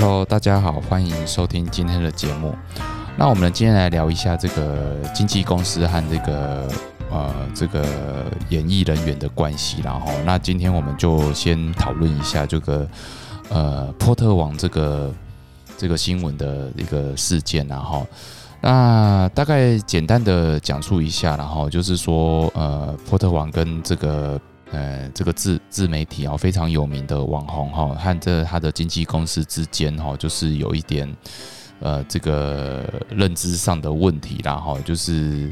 Hello，大家好，欢迎收听今天的节目。那我们今天来聊一下这个经纪公司和这个呃这个演艺人员的关系，然后那今天我们就先讨论一下这个呃波特网这个这个新闻的一个事件，然后那大概简单的讲述一下，然后就是说呃波特网跟这个。呃，这个自自媒体哦，非常有名的网红哈，和这他的经纪公司之间哈，就是有一点呃，这个认知上的问题啦哈，就是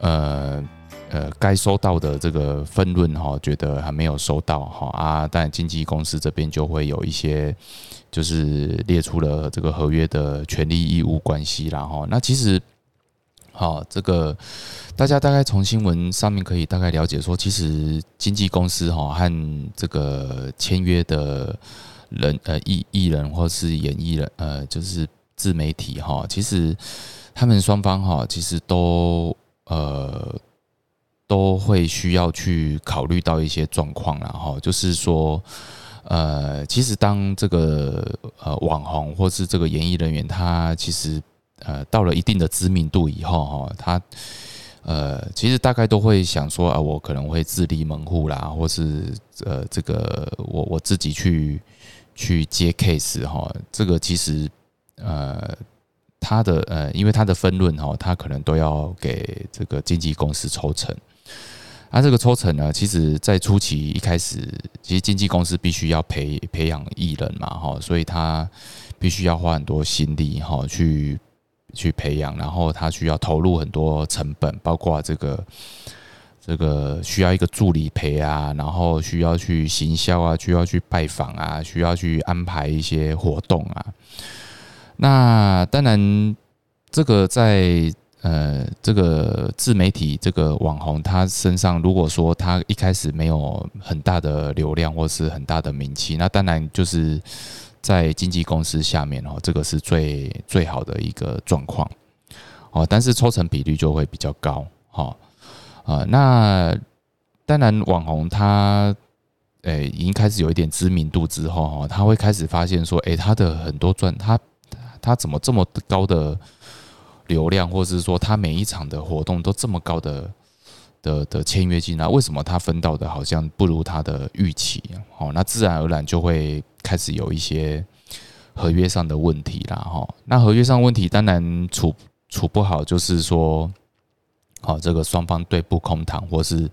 呃呃，该收到的这个分润哈，觉得还没有收到哈啊，但经纪公司这边就会有一些，就是列出了这个合约的权利义务关系然后那其实。好，这个大家大概从新闻上面可以大概了解说，其实经纪公司哈和这个签约的人呃艺艺人或是演艺人呃就是自媒体哈，其实他们双方哈其实都呃都会需要去考虑到一些状况，然后就是说呃其实当这个呃网红或是这个演艺人员他其实。呃，到了一定的知名度以后，哈，他呃，其实大概都会想说啊，我可能会自立门户啦，或是呃，这个我我自己去去接 case 哈，这个其实呃，他的呃，因为他的分论哈，他可能都要给这个经纪公司抽成。那这个抽成呢，其实在初期一开始，其实经纪公司必须要培培养艺人嘛，哈，所以他必须要花很多心力哈去。去培养，然后他需要投入很多成本，包括这个这个需要一个助理陪啊，然后需要去行销啊，需要去拜访啊，需要去安排一些活动啊。那当然，这个在呃这个自媒体这个网红他身上，如果说他一开始没有很大的流量或是很大的名气，那当然就是。在经纪公司下面哦，这个是最最好的一个状况哦，但是抽成比率就会比较高哈啊。那当然，网红他诶已经开始有一点知名度之后哈，他会开始发现说，诶，他的很多赚他他怎么这么高的流量，或者是说他每一场的活动都这么高的。的的签约金啊，为什么他分到的好像不如他的预期？哦，那自然而然就会开始有一些合约上的问题啦，哈。那合约上问题当然处处不好，就是说，好这个双方对簿公堂，或是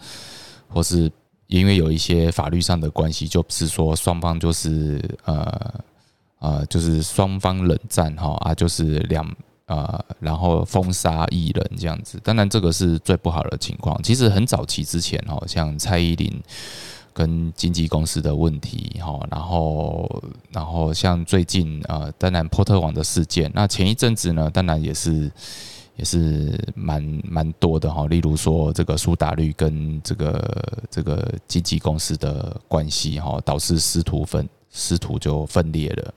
或是因为有一些法律上的关系，就是说双方就是呃呃，就是双方冷战哈啊，就是两。啊，然后封杀艺人这样子，当然这个是最不好的情况。其实很早期之前哦，像蔡依林跟经纪公司的问题哈，然后然后像最近啊，当然波特网的事件，那前一阵子呢，当然也是也是蛮蛮多的哈。例如说这个苏打绿跟这个这个经纪公司的关系哈，导致师徒分师徒就分裂了。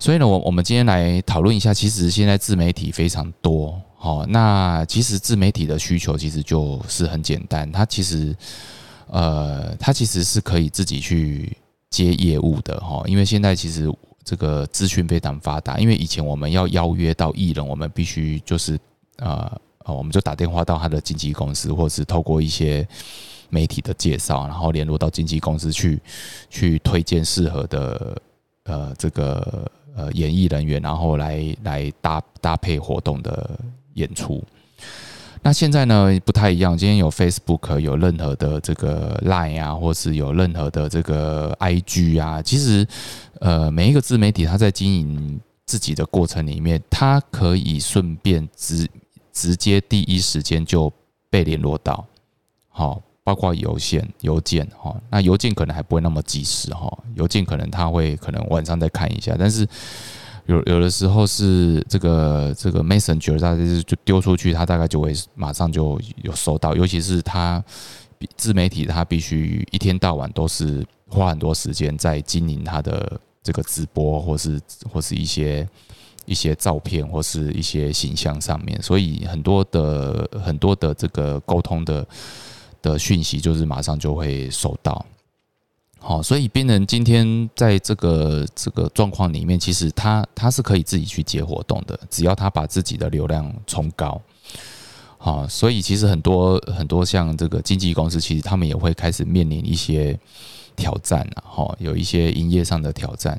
所以呢，我我们今天来讨论一下，其实现在自媒体非常多，好，那其实自媒体的需求其实就是很简单，它其实，呃，它其实是可以自己去接业务的，哈，因为现在其实这个资讯非常发达，因为以前我们要邀约到艺人，我们必须就是呃，我们就打电话到他的经纪公司，或是透过一些媒体的介绍，然后联络到经纪公司去去推荐适合的呃这个。呃，演艺人员，然后来来搭搭配活动的演出。那现在呢不太一样，今天有 Facebook，有任何的这个 Line 啊，或是有任何的这个 IG 啊，其实呃每一个自媒体，它在经营自己的过程里面，它可以顺便直直接第一时间就被联络到，好。包括邮件、邮件哈，那邮件可能还不会那么及时哈，邮件可能他会可能晚上再看一下，但是有有的时候是这个这个 Messenger，大概就丢出去，他大概就会马上就有收到，尤其是他自媒体，他必须一天到晚都是花很多时间在经营他的这个直播，或是或是一些一些照片，或是一些形象上面，所以很多的很多的这个沟通的。的讯息就是马上就会收到，好，所以病人今天在这个这个状况里面，其实他他是可以自己去接活动的，只要他把自己的流量冲高。好，所以其实很多很多像这个经纪公司，其实他们也会开始面临一些挑战啊，哈，有一些营业上的挑战。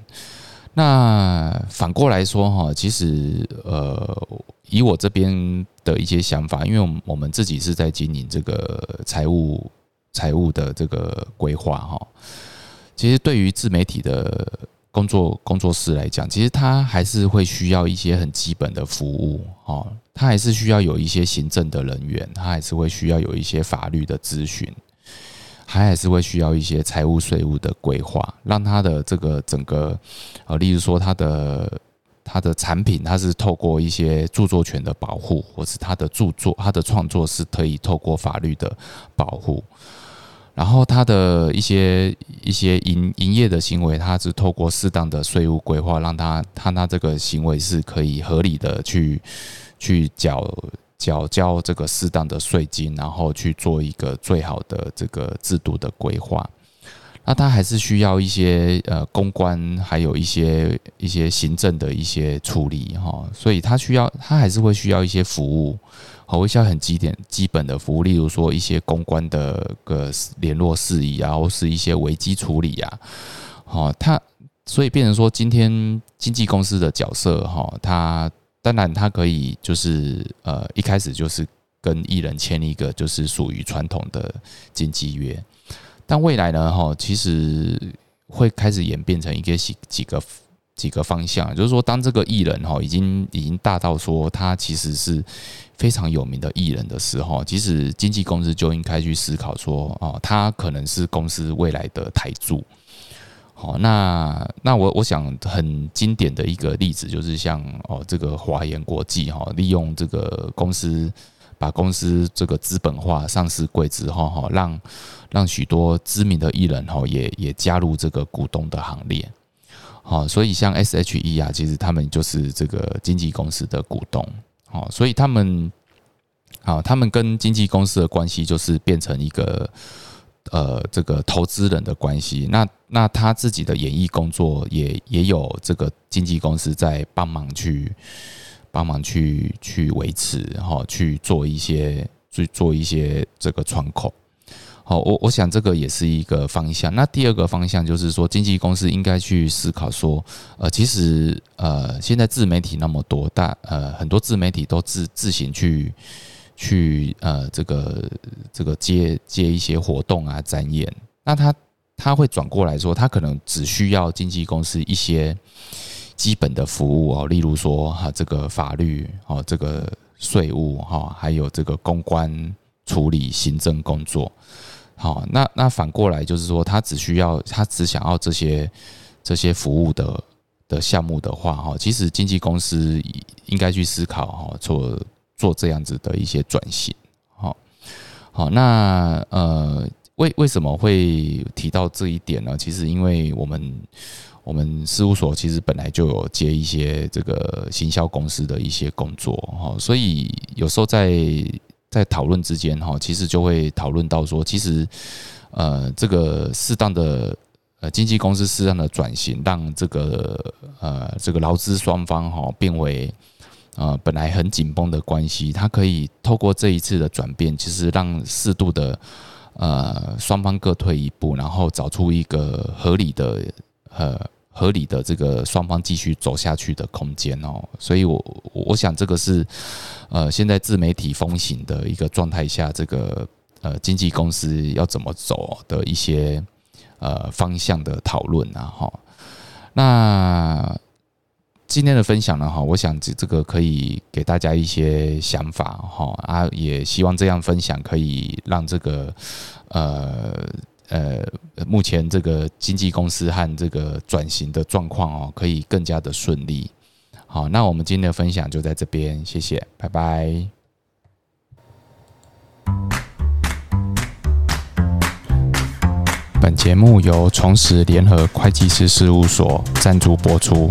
那反过来说哈，其实呃，以我这边的一些想法，因为我们自己是在经营这个财务财务的这个规划哈，其实对于自媒体的工作工作室来讲，其实它还是会需要一些很基本的服务哦，它还是需要有一些行政的人员，它还是会需要有一些法律的咨询。他还是会需要一些财务税务的规划，让他的这个整个，呃，例如说他的他的产品，他是透过一些著作权的保护，或是他的著作、他的创作是可以透过法律的保护，然后他的一些一些营营业的行为，他是透过适当的税务规划，让他他他这个行为是可以合理的去去缴。缴交这个适当的税金，然后去做一个最好的这个制度的规划。那他还是需要一些呃公关，还有一些一些行政的一些处理哈。所以他需要，他还是会需要一些服务，和一些很基点基本的服务，例如说一些公关的个联络事宜啊，或是一些危机处理啊。好，他所以变成说，今天经纪公司的角色哈，他。当然，他可以就是呃一开始就是跟艺人签一个就是属于传统的经纪约，但未来呢哈，其实会开始演变成一个几几个几个方向，就是说当这个艺人哈已经已经大到说他其实是非常有名的艺人的时候，其实经纪公司就应该去思考说哦，他可能是公司未来的台柱。好，那那我我想很经典的一个例子就是像哦，这个华研国际哈，利用这个公司把公司这个资本化上市柜之后哈，让让许多知名的艺人哈也也加入这个股东的行列。好，所以像 S.H.E 啊，其实他们就是这个经纪公司的股东。好，所以他们好，他们跟经纪公司的关系就是变成一个。呃，这个投资人的关系，那那他自己的演艺工作也也有这个经纪公司在帮忙去帮忙去去维持，哈，去做一些去做一些这个窗口。好，我我想这个也是一个方向。那第二个方向就是说，经纪公司应该去思考说，呃，其实呃，现在自媒体那么多，大呃很多自媒体都自自行去。去呃，这个这个接接一些活动啊，展演，那他他会转过来说，他可能只需要经纪公司一些基本的服务哦，例如说哈，这个法律哦，这个税务哈，还有这个公关处理行政工作，好，那那反过来就是说，他只需要他只想要这些这些服务的的项目的话哈，其实经纪公司应该去思考哈，做。做这样子的一些转型，好，好，那呃，为为什么会提到这一点呢？其实因为我们我们事务所其实本来就有接一些这个行销公司的一些工作，哈，所以有时候在在讨论之间，哈，其实就会讨论到说，其实呃，这个适当的呃经纪公司适当的转型，让这个呃这个劳资双方哈变为。呃，本来很紧绷的关系，它可以透过这一次的转变，其实让适度的呃双方各退一步，然后找出一个合理的呃合理的这个双方继续走下去的空间哦。所以，我我想这个是呃现在自媒体风行的一个状态下，这个呃经纪公司要怎么走的一些呃方向的讨论啊哈。那。今天的分享呢，哈，我想这这个可以给大家一些想法，哈啊，也希望这样分享可以让这个呃呃目前这个经纪公司和这个转型的状况哦，可以更加的顺利。好，那我们今天的分享就在这边，谢谢，拜拜。本节目由重实联合会计师事务所赞助播出。